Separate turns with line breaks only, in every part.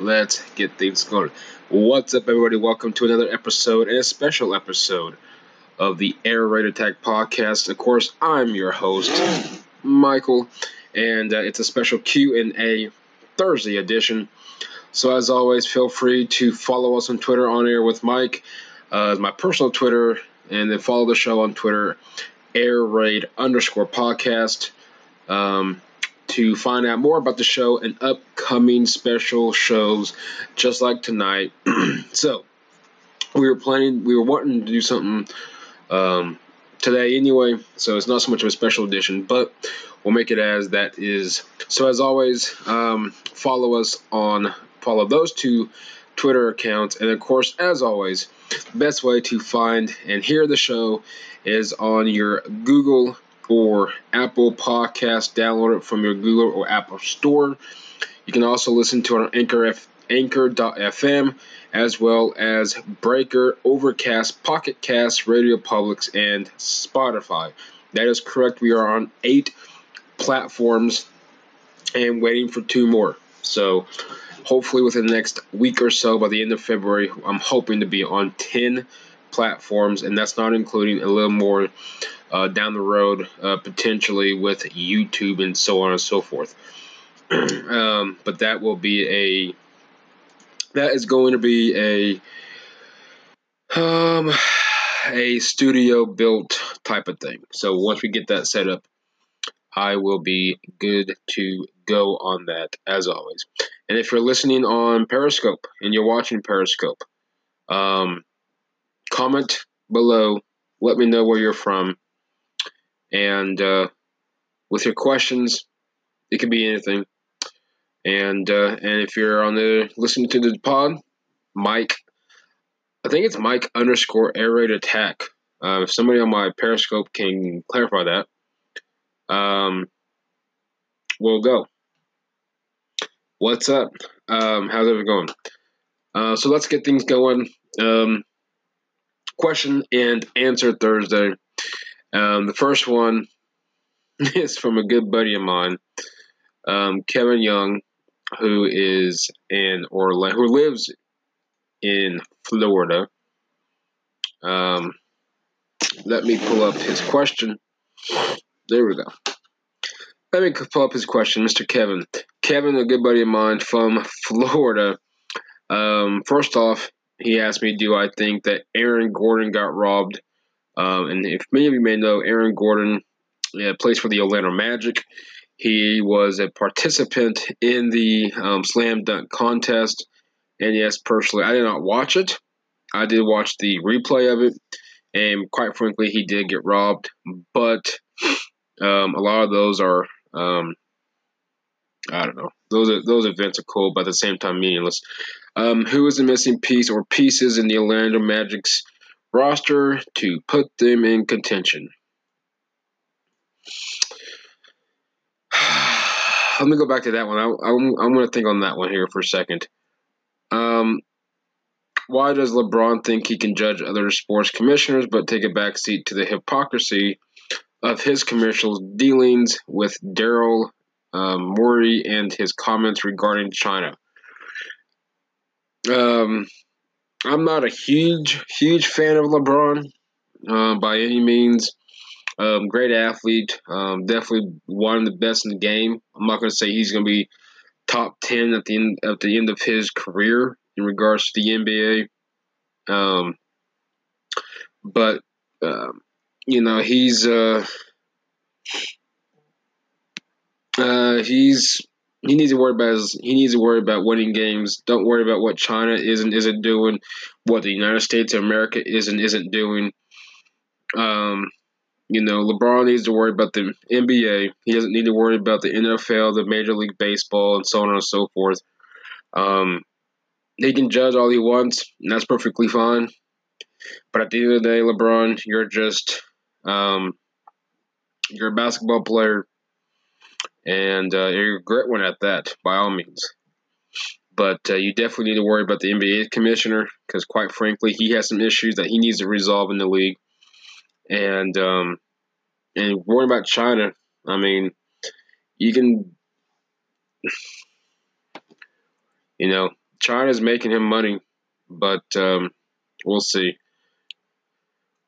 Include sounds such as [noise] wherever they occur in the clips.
let's get things going. What's up, everybody? Welcome to another episode and a special episode of the Air Raid Attack podcast. Of course, I'm your host, Michael, and uh, it's a special Q and A Thursday edition. So, as always, feel free to follow us on Twitter on air with Mike, uh, my personal Twitter, and then follow the show on Twitter, Air Raid underscore podcast. Um, to find out more about the show and upcoming special shows, just like tonight. [clears throat] so, we were planning, we were wanting to do something um, today anyway, so it's not so much of a special edition, but we'll make it as that is. So, as always, um, follow us on, follow those two Twitter accounts, and of course, as always, the best way to find and hear the show is on your Google or Apple Podcast. Download it from your Google or Apple store. You can also listen to it on Anchor F- Anchor.fm as well as Breaker, Overcast, Pocket Cast, Radio Publics, and Spotify. That is correct. We are on eight platforms and waiting for two more. So hopefully within the next week or so, by the end of February, I'm hoping to be on 10 platforms, and that's not including a little more uh, down the road, uh, potentially with YouTube and so on and so forth. [clears throat] um, but that will be a that is going to be a um a studio built type of thing. So once we get that set up, I will be good to go on that as always. And if you're listening on Periscope and you're watching Periscope, um, comment below. Let me know where you're from. And uh, with your questions, it could be anything. And uh, and if you're on the listening to the pod, Mike, I think it's Mike underscore air raid attack. Uh, if somebody on my Periscope can clarify that, um, we'll go. What's up? Um, how's it going? Uh, so let's get things going. Um, question and answer Thursday. Um, the first one [laughs] is from a good buddy of mine, um, Kevin Young, who is in Orlando, who lives in Florida. Um, let me pull up his question. There we go. Let me pull up his question, Mr. Kevin. Kevin, a good buddy of mine from [laughs] Florida. Um, first off, he asked me, "Do I think that Aaron Gordon got robbed?" Um, and if many of you may know, Aaron Gordon yeah, plays for the Orlando Magic. He was a participant in the um, slam dunk contest. And yes, personally, I did not watch it. I did watch the replay of it. And quite frankly, he did get robbed. But um, a lot of those are, um, I don't know, those are, those events are cool, but at the same time meaningless. Um, who is the missing piece or pieces in the Orlando Magic's roster to put them in contention? [sighs] Let me go back to that one. I, am I'm going to think on that one here for a second. Um, why does LeBron think he can judge other sports commissioners but take a backseat to the hypocrisy of his commercial dealings with Daryl um, Morey and his comments regarding China? Um, I'm not a huge, huge fan of LeBron uh, by any means. Um, great athlete, um, definitely one of the best in the game. I'm not going to say he's going to be top ten at the end at the end of his career in regards to the NBA. Um, but um, you know he's uh, uh, he's he needs to worry about his, he needs to worry about winning games. Don't worry about what China isn't isn't doing, what the United States of America isn't isn't doing. Um, you know, LeBron needs to worry about the NBA. He doesn't need to worry about the NFL, the Major League Baseball, and so on and so forth. Um, he can judge all he wants, and that's perfectly fine. But at the end of the day, LeBron, you're just um, you're a basketball player and uh, you're a great one at that, by all means. But uh, you definitely need to worry about the NBA commissioner because, quite frankly, he has some issues that he needs to resolve in the league. And um, and worrying about China, I mean, you can, you know, China's making him money, but um, we'll see.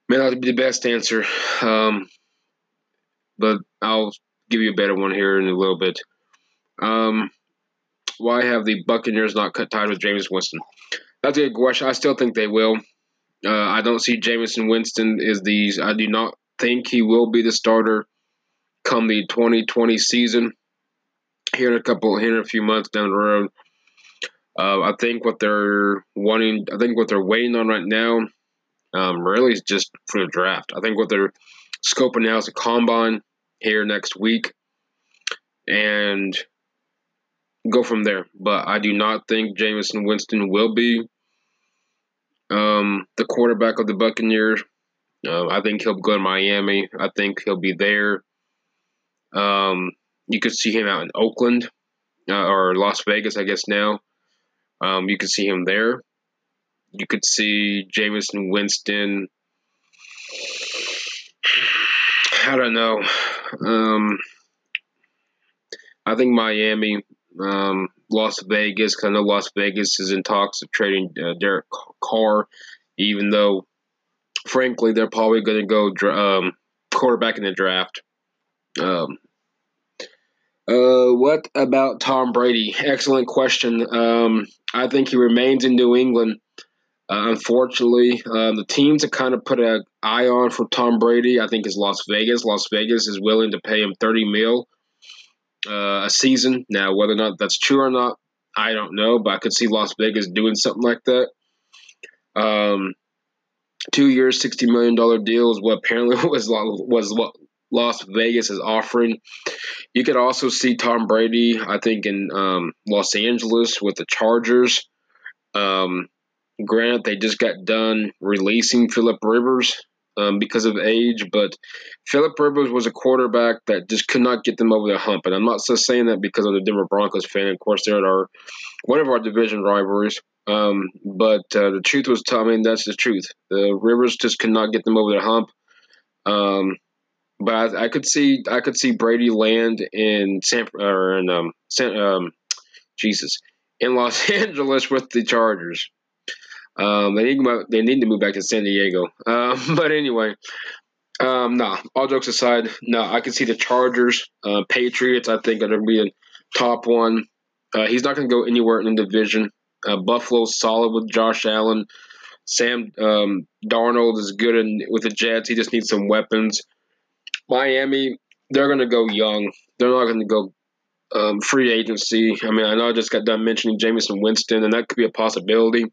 May not be the best answer, um, but I'll give you a better one here in a little bit. Um, why have the Buccaneers not cut ties with Jameis Winston? That's a good question. I still think they will. Uh, I don't see Jameis Winston is these. I do not think he will be the starter come the 2020 season. Here in a couple, here in a few months down the road. Uh, I think what they're wanting, I think what they're waiting on right now, um, really is just for the draft. I think what they're scoping now is a combine here next week, and go from there. But I do not think Jameis Winston will be um, the quarterback of the Buccaneers. Uh, I think he'll go to Miami. I think he'll be there. Um, you could see him out in Oakland uh, or Las Vegas, I guess now. Um, you could see him there. You could see Jameis Winston. [sighs] I don't know. Um, I think Miami, um, Las Vegas. Cause I know Las Vegas is in talks of trading uh, Derek Carr, even though, frankly, they're probably going to go dra- um, quarterback in the draft. Um, uh, what about Tom Brady? Excellent question. Um, I think he remains in New England. Uh, unfortunately, uh, the teams that kind of put an eye on for Tom Brady, I think, is Las Vegas. Las Vegas is willing to pay him thirty mil uh, a season. Now, whether or not that's true or not, I don't know, but I could see Las Vegas doing something like that. Um, two years, sixty million dollar deal is what apparently [laughs] was was what Las Vegas is offering. You could also see Tom Brady, I think, in um, Los Angeles with the Chargers. Um, granted, they just got done releasing Philip Rivers um, because of age, but Philip Rivers was a quarterback that just could not get them over the hump. And I'm not just saying that because I'm a Denver Broncos fan. Of course, they're our one of our division rivalries. Um, but uh, the truth was, I mean, that's the truth. The Rivers just could not get them over the hump. Um, but I, I, could see I could see Brady land in San or in um, San, um Jesus in Los [laughs] Angeles with the Chargers. Um, they need they need to move back to San Diego. Um, [laughs] but anyway, um, nah. All jokes aside, no, I can see the Chargers, uh, Patriots. I think are going to be a top one. Uh, he's not going to go anywhere in the division. Uh, Buffalo's solid with Josh Allen. Sam um, Darnold is good in, with the Jets. He just needs some weapons. Miami, they're going to go young. They're not going to go um, free agency. I mean, I know I just got done mentioning Jameson Winston, and that could be a possibility.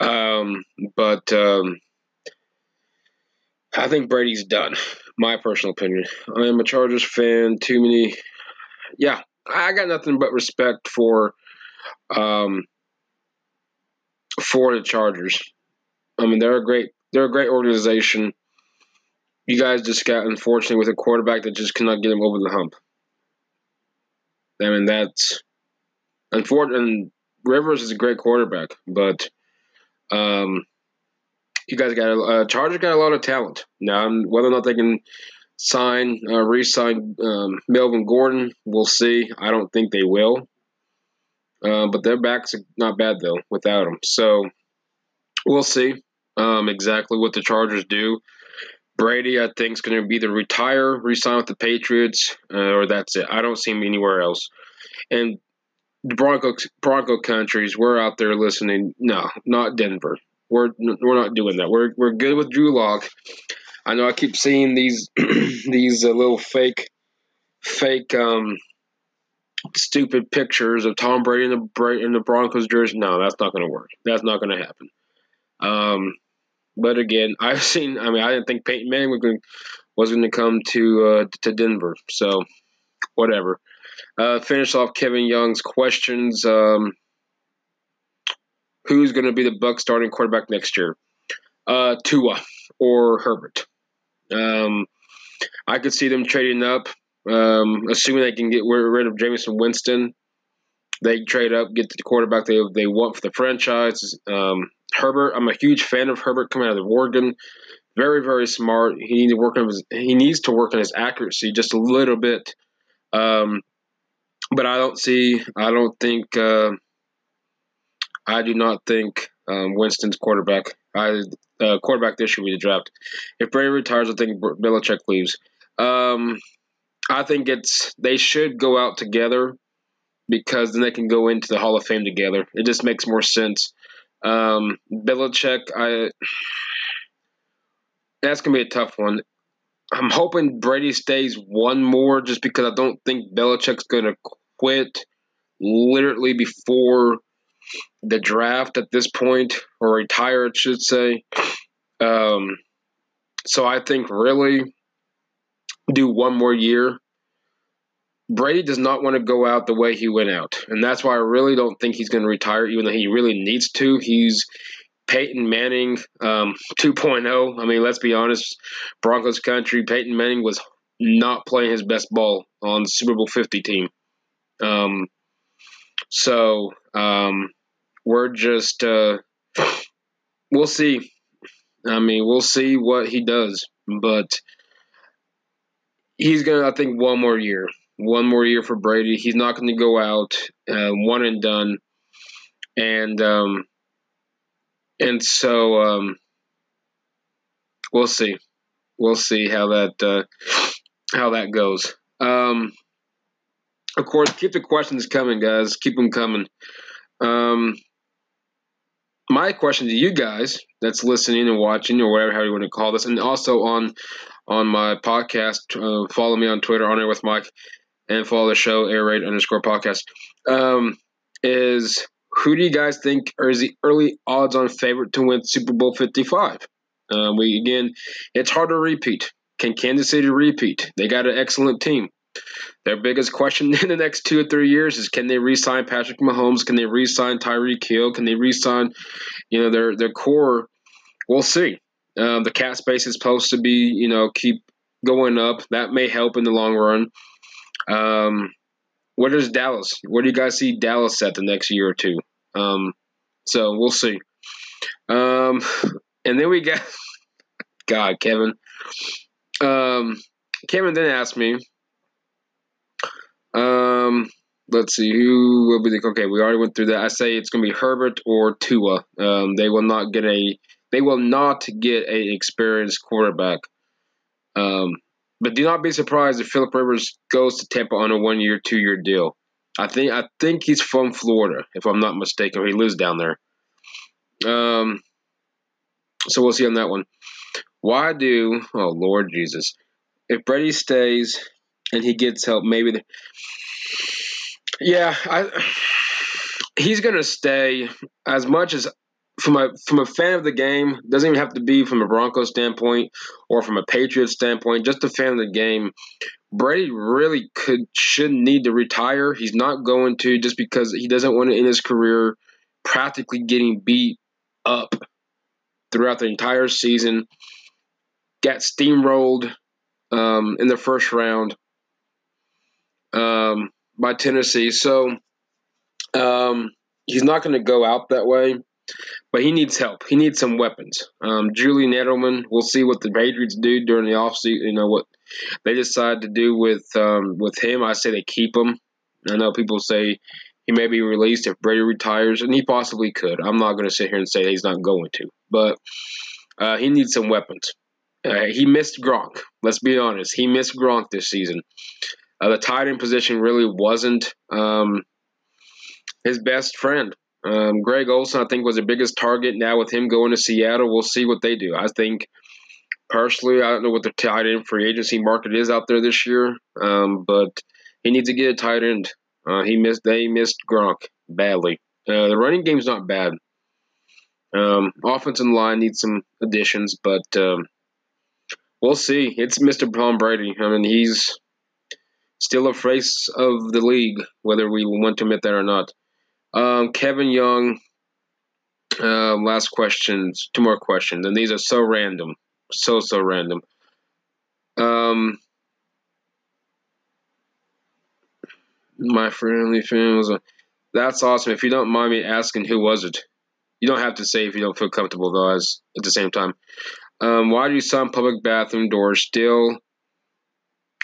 Um, but um, I think Brady's done. My personal opinion. I am a Chargers fan. Too many. Yeah, I got nothing but respect for um, for the Chargers. I mean, they're a great they're a great organization. You guys just got unfortunately with a quarterback that just cannot get him over the hump. I mean, that's unfortunate. Rivers is a great quarterback, but um, you guys got a uh, Chargers got a lot of talent now. Whether or not they can sign, uh, re-sign um, Melvin Gordon, we'll see. I don't think they will. Uh, but their backs are not bad though without him. So we'll see um, exactly what the Chargers do. Brady, I think, is going to be the retire, resign with the Patriots, uh, or that's it. I don't see him anywhere else. And the Bronco Bronco countries, we're out there listening. No, not Denver. We're we're not doing that. We're we're good with Drew Lock. I know I keep seeing these [clears throat] these uh, little fake fake um stupid pictures of Tom Brady in the in the Broncos jersey. No, that's not going to work. That's not going to happen. Um, but again, [laughs] I've seen. I mean, I didn't think Peyton Manning was going was going to come to uh, to Denver. So whatever. Uh, finish off Kevin Young's questions. Um, who's going to be the Buck starting quarterback next year? Uh, Tua or Herbert. Um, I could see them trading up, um, assuming they can get rid of Jameson Winston. They trade up, get the quarterback they they want for the franchise. Um, Herbert, I'm a huge fan of Herbert coming out of Oregon. Very, very smart. He needs to work on his he needs to work on his accuracy just a little bit. Um, but I don't see I don't think uh, I do not think um, Winston's quarterback. I uh, quarterback this should be the draft. If Brady retires, I think Belichick leaves. Um, I think it's they should go out together because then they can go into the Hall of Fame together. It just makes more sense. Um, Belichick, I that's gonna be a tough one. I'm hoping Brady stays one more just because I don't think Belichick's gonna quit literally before the draft at this point or retire, I should say. Um, so I think really do one more year. Brady does not want to go out the way he went out, and that's why I really don't think he's going to retire, even though he really needs to. He's Peyton Manning um, 2.0. I mean, let's be honest, Broncos country. Peyton Manning was not playing his best ball on the Super Bowl 50 team. Um, so um, we're just uh, we'll see. I mean, we'll see what he does, but he's gonna. I think one more year, one more year for Brady. He's not to go out uh, one and done, and um, and so um, we'll see. We'll see how that uh, how that goes. Um, of course, keep the questions coming, guys. Keep them coming. Um, my question to you guys that's listening and watching, or whatever how you want to call this, and also on on my podcast, uh, follow me on Twitter, on air with Mike, and follow the show, air raid underscore podcast. Um, is who do you guys think is the early odds on favorite to win Super Bowl 55? Um, we again, it's hard to repeat. Can Kansas City repeat? They got an excellent team. Their biggest question [laughs] in the next two or three years is can they re-sign Patrick Mahomes? Can they re-sign Tyreek Hill? Can they re-sign, you know, their their core? We'll see. Um, the cap space is supposed to be, you know, keep going up. That may help in the long run. Um, what is Dallas? Where do you guys see Dallas at the next year or two? Um, so we'll see. Um, and then we got [laughs] God, Kevin. Um, Kevin then asked me um, let's see who will be the okay. We already went through that. I say it's going to be Herbert or Tua. Um, they will not get a they will not get a experienced quarterback. Um, but do not be surprised if Philip Rivers goes to Tampa on a one year, two year deal. I think I think he's from Florida, if I'm not mistaken. He lives down there. Um, so we'll see on that one. Why do oh Lord Jesus? If Brady stays, and he gets help. Maybe, the, yeah, I, he's gonna stay as much as from a from a fan of the game. Doesn't even have to be from a Broncos standpoint or from a Patriots standpoint. Just a fan of the game. Brady really could shouldn't need to retire. He's not going to just because he doesn't want to end his career practically getting beat up throughout the entire season. Got steamrolled um, in the first round um, by Tennessee. So um, he's not going to go out that way, but he needs help. He needs some weapons. Um, Julian Edelman, we'll see what the Patriots do during the offseason. You know what they decide to do with um, with him. I say they keep him. I know people say he may be released if Brady retires, and he possibly could. I'm not going to sit here and say he's not going to, but uh, he needs some weapons. Uh, he missed Gronk. Let's be honest. He missed Gronk this season. Uh, the tight end position really wasn't um, his best friend. Um, Greg Olsen, I think, was the biggest target. Now with him going to Seattle, we'll see what they do. I think personally, I don't know what the tight end free agency market is out there this year, um, but he needs to get a tight end. Uh, he missed. They missed Gronk badly. Uh, the running game's not bad. Um, offensive line needs some additions, but um, we'll see. It's Mr. Tom Brady. I mean, he's still a face of the league, whether we want to admit that or not. Um, Kevin Young, uh, last questions, two more questions, and these are so random, so so random. Um, my friendly films. That's awesome. If you don't mind me asking, who was it? You don't have to say if you don't feel comfortable, though. As at the same time, um, why do some public bathroom doors still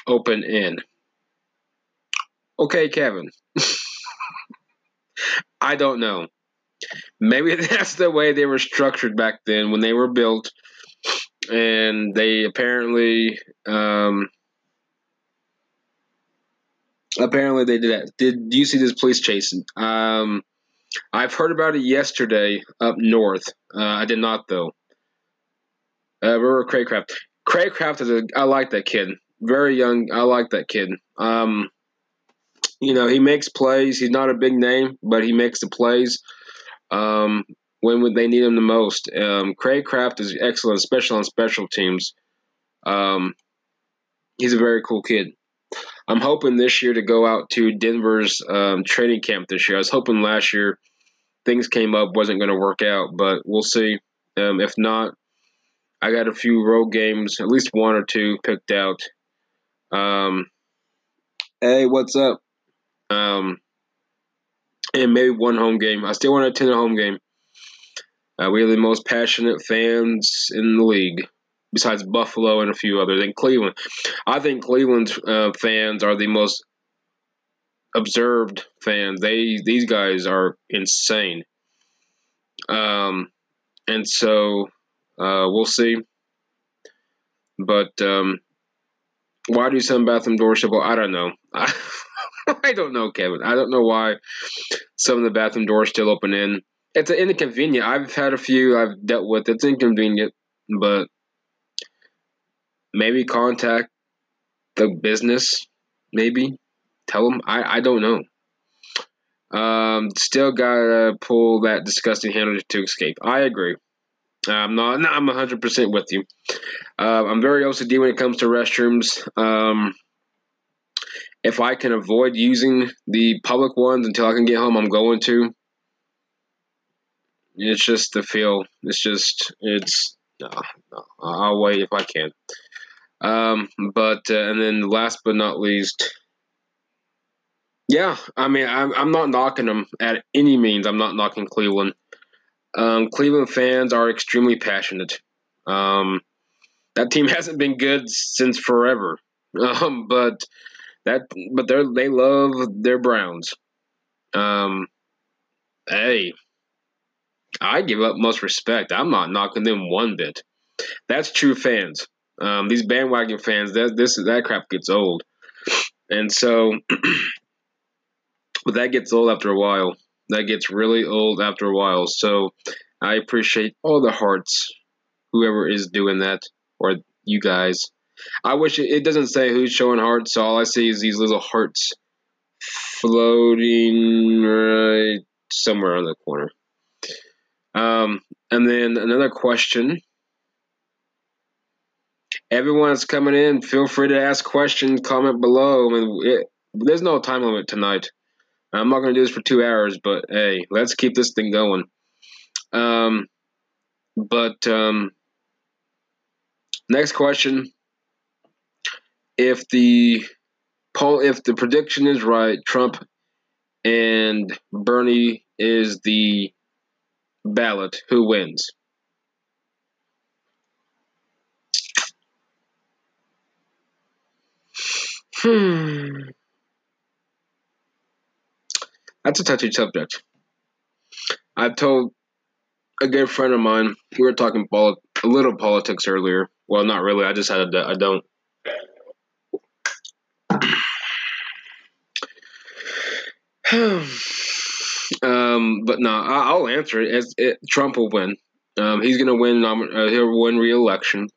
open in? Okay, Kevin. [laughs] I don't know. maybe [laughs] that's the way they were structured back then when they were built, and they apparently um, apparently they did that. Did you see this police chasing? Um, I've heard about it yesterday up north. Uh, I did not though. Uh, remember Craycraft? Craycraft is a. I like that kid. Very young. I like that kid. Um, you know, he makes plays. He's not a big name, but he makes the plays um, when would they need him the most. Um, Craycraft is excellent, especially on special teams. Um, he's a very cool kid. I'm hoping this year to go out to Denver's um, training camp this year. I was hoping last year things came up, wasn't going to work out, but we'll see. Um, if not, I got a few road games, at least one or two picked out. Um, hey, what's up? Um, and maybe one home game. I still want to attend a home game. Uh, we are the most passionate fans in the league, besides Buffalo and a few others, and Cleveland. I think Cleveland uh, fans are the most observed fans. They these guys are insane. Um, and so uh, we'll see. But um, why do some bathroom doors show? I don't know. [laughs] [laughs] I don't know, Kevin. I don't know why some of the bathroom doors still open in. It's inconvenient. I've had a few I've dealt with. It's inconvenient, but maybe contact the business. Maybe tell them. I I don't know. Um, still gotta pull that disgusting handle to escape. I agree. I'm not. I'm 100 percent with you. Uh, I'm very OCD when it comes to restrooms. Um, if I can avoid using the public ones until I can get home, I'm going to. It's just the feel. It's just it's. No, no, I'll wait if I can. Um, but uh, and then last but not least, yeah, I mean I'm I'm not knocking them at any means. I'm not knocking Cleveland. Um, Cleveland fans are extremely passionate. Um, that team [laughs] hasn't been good since forever. [laughs] Um, but that but they they love their Browns. Um, hey, I give up most respect. I'm not knocking them one bit. That's true fans. Um, these bandwagon fans, that this that crap gets old, and so, but [clears throat] that gets old after a while. That gets really old after a while. So, I appreciate all the hearts, whoever is doing that, or you guys. I wish it, it doesn't say who's showing hearts, so all I see is these little hearts floating right somewhere on the corner. Um, and then another question. Everyone's coming in. Feel free to ask questions, comment below. I mean, it, there's no time limit tonight. I'm not going to do this for two hours, but hey, let's keep this thing going. Um, but um, next question if the poll, if the prediction is right, Trump and Bernie is the ballot, who wins? Hmm. That's a touchy subject. I've told a good friend of mine, we were talking poli- a little politics earlier. Well, not really. I just had a, I don't [sighs] um, but no, I, will answer it. As it, Trump will win. Um, he's going to win. Um, uh, he'll win re-election.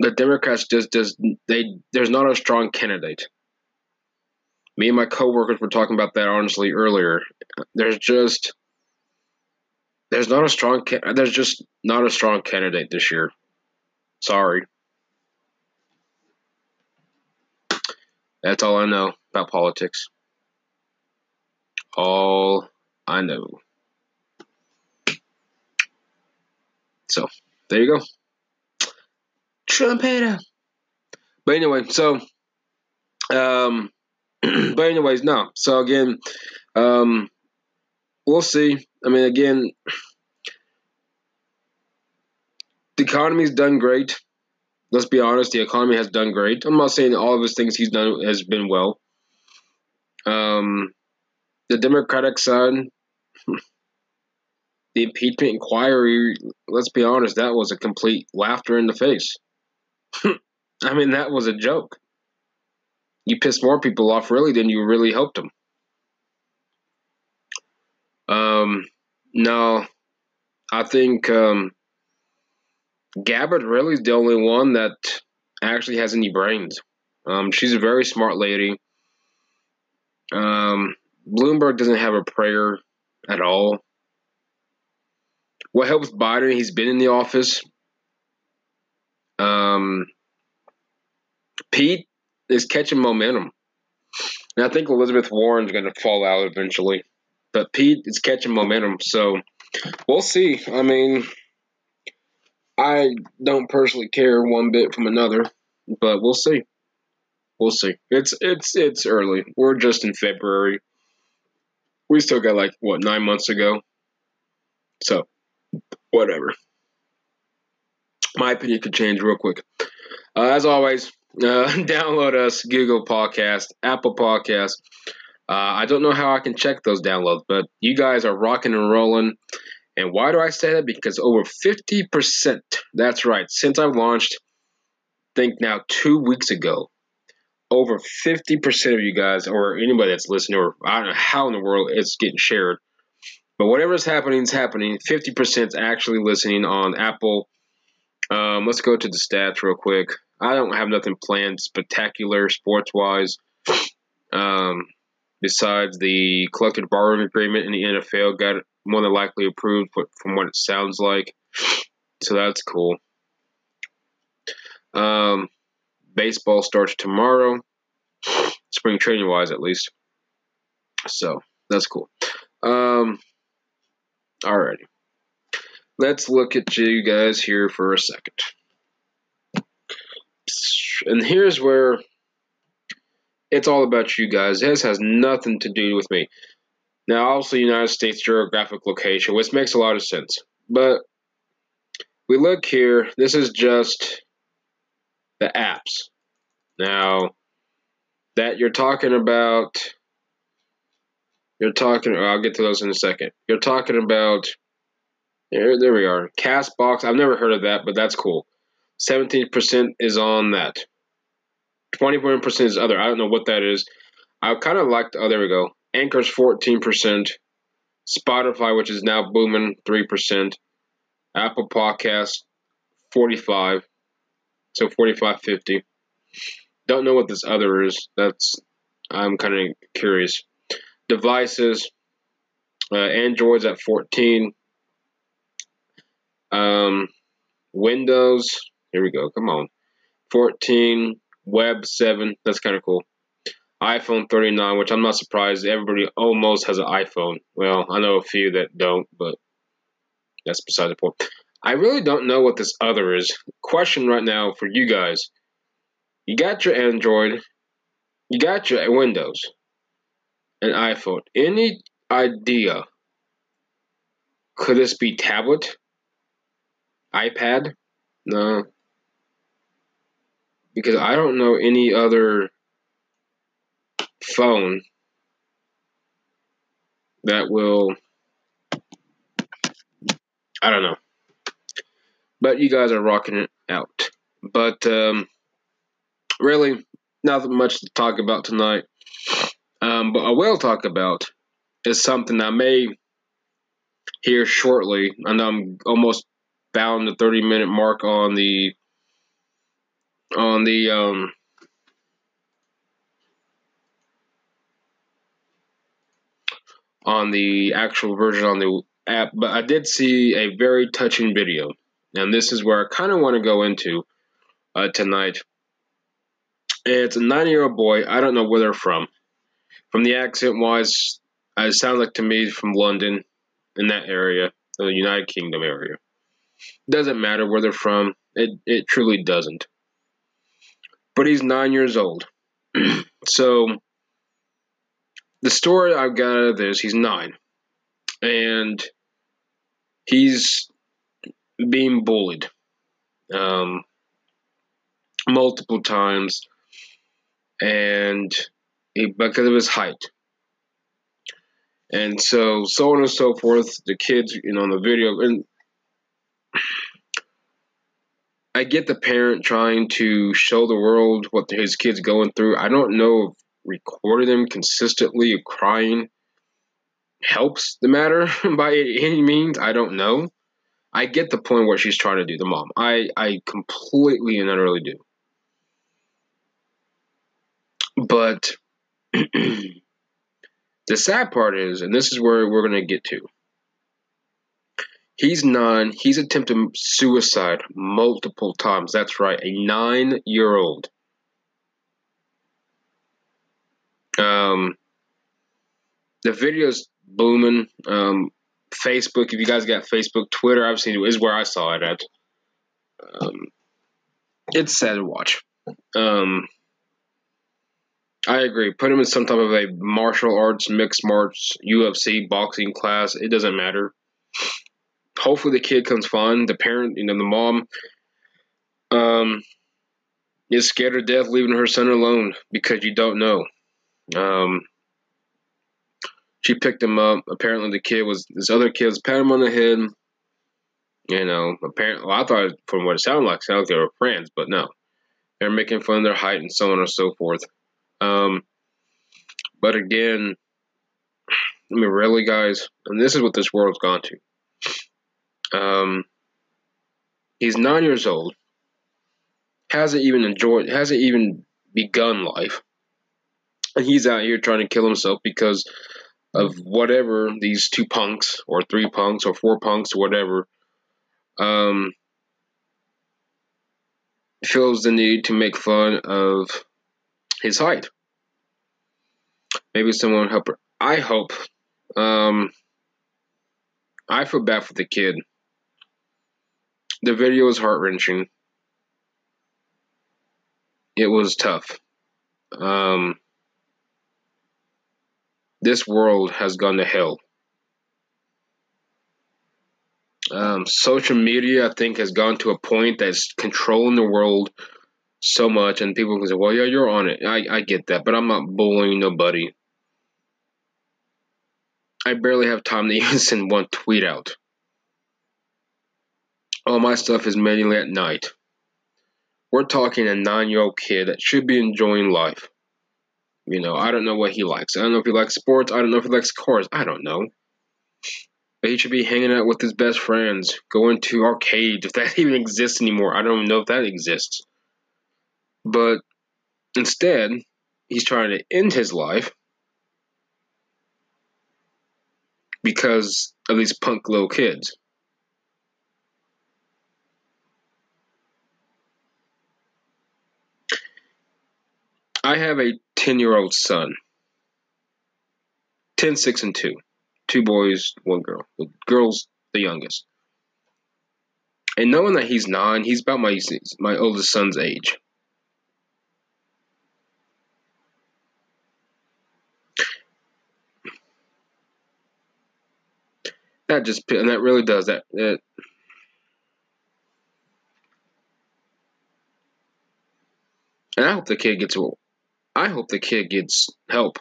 The Democrats just just they there's not a strong candidate. Me and my coworkers were talking about that honestly earlier. There's just there's not a strong there's just not a strong candidate this year. Sorry. That's all I know about politics. All I know. So, there you go. Trumpeter. But anyway, so, um, [clears throat] but anyways, no. So again, um, we'll see. I mean, again, the economy's done great let's be honest, the economy has done great. I'm not saying all of his things he's done has been well. Um, the Democratic side, [laughs] the impeachment inquiry, let's be honest, that was a complete laughter in the face. [laughs] I mean, that was a joke. You pissed more people off, really, than you really helped them. Um, no, I think um, Gabbard really is the only one that actually has any brains. Um, she's a very smart lady. Um, Bloomberg doesn't have a prayer at all. What helps Biden? He's been in the office. Um, Pete is catching momentum. And I think Elizabeth Warren's going to fall out eventually. But Pete is catching momentum. So we'll see. I mean, I don't personally care one bit from another, but we'll see. We'll see. It's it's it's early. We're just in February. We still got like what nine months ago. So whatever. My opinion could change real quick. Uh, as always, [laughs] uh, download us Google Podcast, Apple Podcast. Uh, I don't know how I can check those downloads, but you guys are rocking and rolling. And why do I say that? Because over 50%, that's right, since I've launched, think now two weeks ago, over 50% of you guys, or anybody that's listening, or I don't know how in the world it's getting shared, but whatever is happening is happening. 50% is actually listening on Apple. Um, let's go to the stats real quick. I don't have nothing planned spectacular sports wise. Um, besides the collective bargaining agreement in the NFL got more than likely approved from what it sounds like. So that's cool. Um, baseball starts tomorrow, spring training wise at least. So that's cool. Um, Alrighty. Let's look at you guys here for a second. And here's where it's all about you guys. This has nothing to do with me. Now, obviously, United States geographic location, which makes a lot of sense. But we look here, this is just the apps. Now, that you're talking about you're talking. Oh, I'll get to those in a second. You're talking about. There, there we are. Castbox. I've never heard of that, but that's cool. Seventeen percent is on that. Twenty-one percent is other. I don't know what that is. I kind of like. Oh, there we go. Anchor's fourteen percent. Spotify, which is now booming, three percent. Apple Podcast, forty-five. So forty-five fifty. Don't know what this other is. That's. I'm kind of curious devices. Uh, Android's at 14. Um, Windows, here we go. Come on. 14. Web 7. That's kind of cool. iPhone 39, which I'm not surprised. Everybody almost has an iPhone. Well, I know a few that don't, but that's beside the point. I really don't know what this other is. Question right now for you guys. You got your Android, you got your Windows an iPhone. Any idea? Could this be tablet? iPad? No. Because I don't know any other phone that will. I don't know. But you guys are rocking it out. But um, really, nothing much to talk about tonight. Um, but I will talk about is something I may hear shortly. Know I'm almost bound the 30 minute mark on the on the um, on the actual version on the app, but I did see a very touching video, and this is where I kind of want to go into uh, tonight. It's a nine year old boy. I don't know where they're from. From the accent wise, uh, it sounds like to me from London, in that area, the United Kingdom area. Doesn't matter where they're from. It it truly doesn't. But he's nine years old. [clears throat] so the story I've got out of this, he's nine. And he's being bullied um, multiple times. And because of his height. And so, so on and so forth. The kids, you know, the video, and I get the parent trying to show the world what his kid's going through. I don't know if recording them consistently crying helps the matter [laughs] by any means. I don't know. I get the point where she's trying to do, the mom. I, I completely and utterly do. But [clears throat] the sad part is, and this is where we're going to get to, he's nine. He's attempted suicide multiple times. That's right, a nine year old. Um, the video's booming. Um, Facebook, if you guys got Facebook, Twitter, it is where I saw it at. Um, it's sad to watch. Um, I agree. Put him in some type of a martial arts, mixed martial, UFC, boxing class. It doesn't matter. Hopefully, the kid comes fine. The parent, you know, the mom, um, is scared to death leaving her son alone because you don't know. Um, she picked him up. Apparently, the kid was this other kid patting him on the head. You know, apparently, well, I thought from what it sounded like, it sounded like they were friends, but no, they're making fun of their height and so on and so forth. Um, but again, I mean, really, guys, and this is what this world's gone to. Um, he's nine years old, hasn't even enjoyed, hasn't even begun life, and he's out here trying to kill himself because of whatever these two punks or three punks or four punks or whatever um, feels the need to make fun of his height. Maybe someone help her. I hope. Um, I feel bad for the kid. The video is heart wrenching. It was tough. Um, this world has gone to hell. Um, social media, I think, has gone to a point that's controlling the world so much, and people can say, "Well, yeah, you're on it." I, I get that, but I'm not bullying nobody. I barely have time to [laughs] even send one tweet out. All my stuff is mainly at night. We're talking a nine-year-old kid that should be enjoying life. You know, I don't know what he likes. I don't know if he likes sports. I don't know if he likes cars. I don't know. But he should be hanging out with his best friends, going to arcades, if that [laughs] even exists anymore. I don't know if that exists. But instead, he's trying to end his life because of these punk little kids. I have a 10 year old son 10, 6, and 2. Two boys, one girl. The girl's the youngest. And knowing that he's nine, he's about my my oldest son's age. That just and that really does that. that and I hope the kid gets I hope the kid gets help.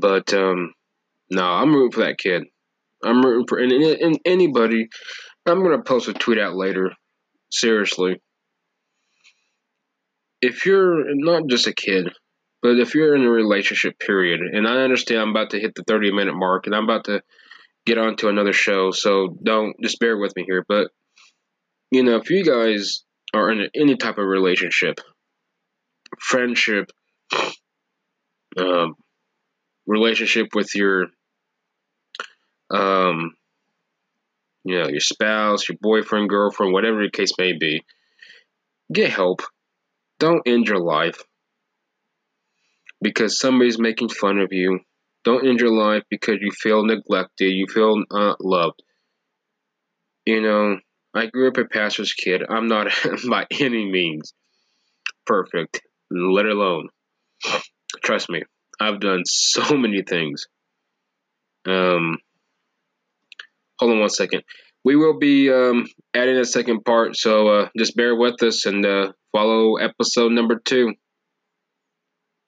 But um, no, I'm rooting for that kid. I'm rooting for and, and anybody. I'm gonna post a tweet out later. Seriously, if you're not just a kid, but if you're in a relationship, period, and I understand I'm about to hit the 30 minute mark, and I'm about to get on to another show, so don't just bear with me here. But you know, if you guys are in any type of relationship, friendship, um, relationship with your, um, you know, your spouse, your boyfriend, girlfriend, whatever the case may be, get help. Don't end your life because somebody's making fun of you. Don't end your life because you feel neglected, you feel not loved. You know, I grew up a pastor's kid. I'm not [laughs] by any means perfect, let alone. Trust me, I've done so many things. Um, hold on one second. We will be um, adding a second part, so uh, just bear with us and uh, follow episode number two.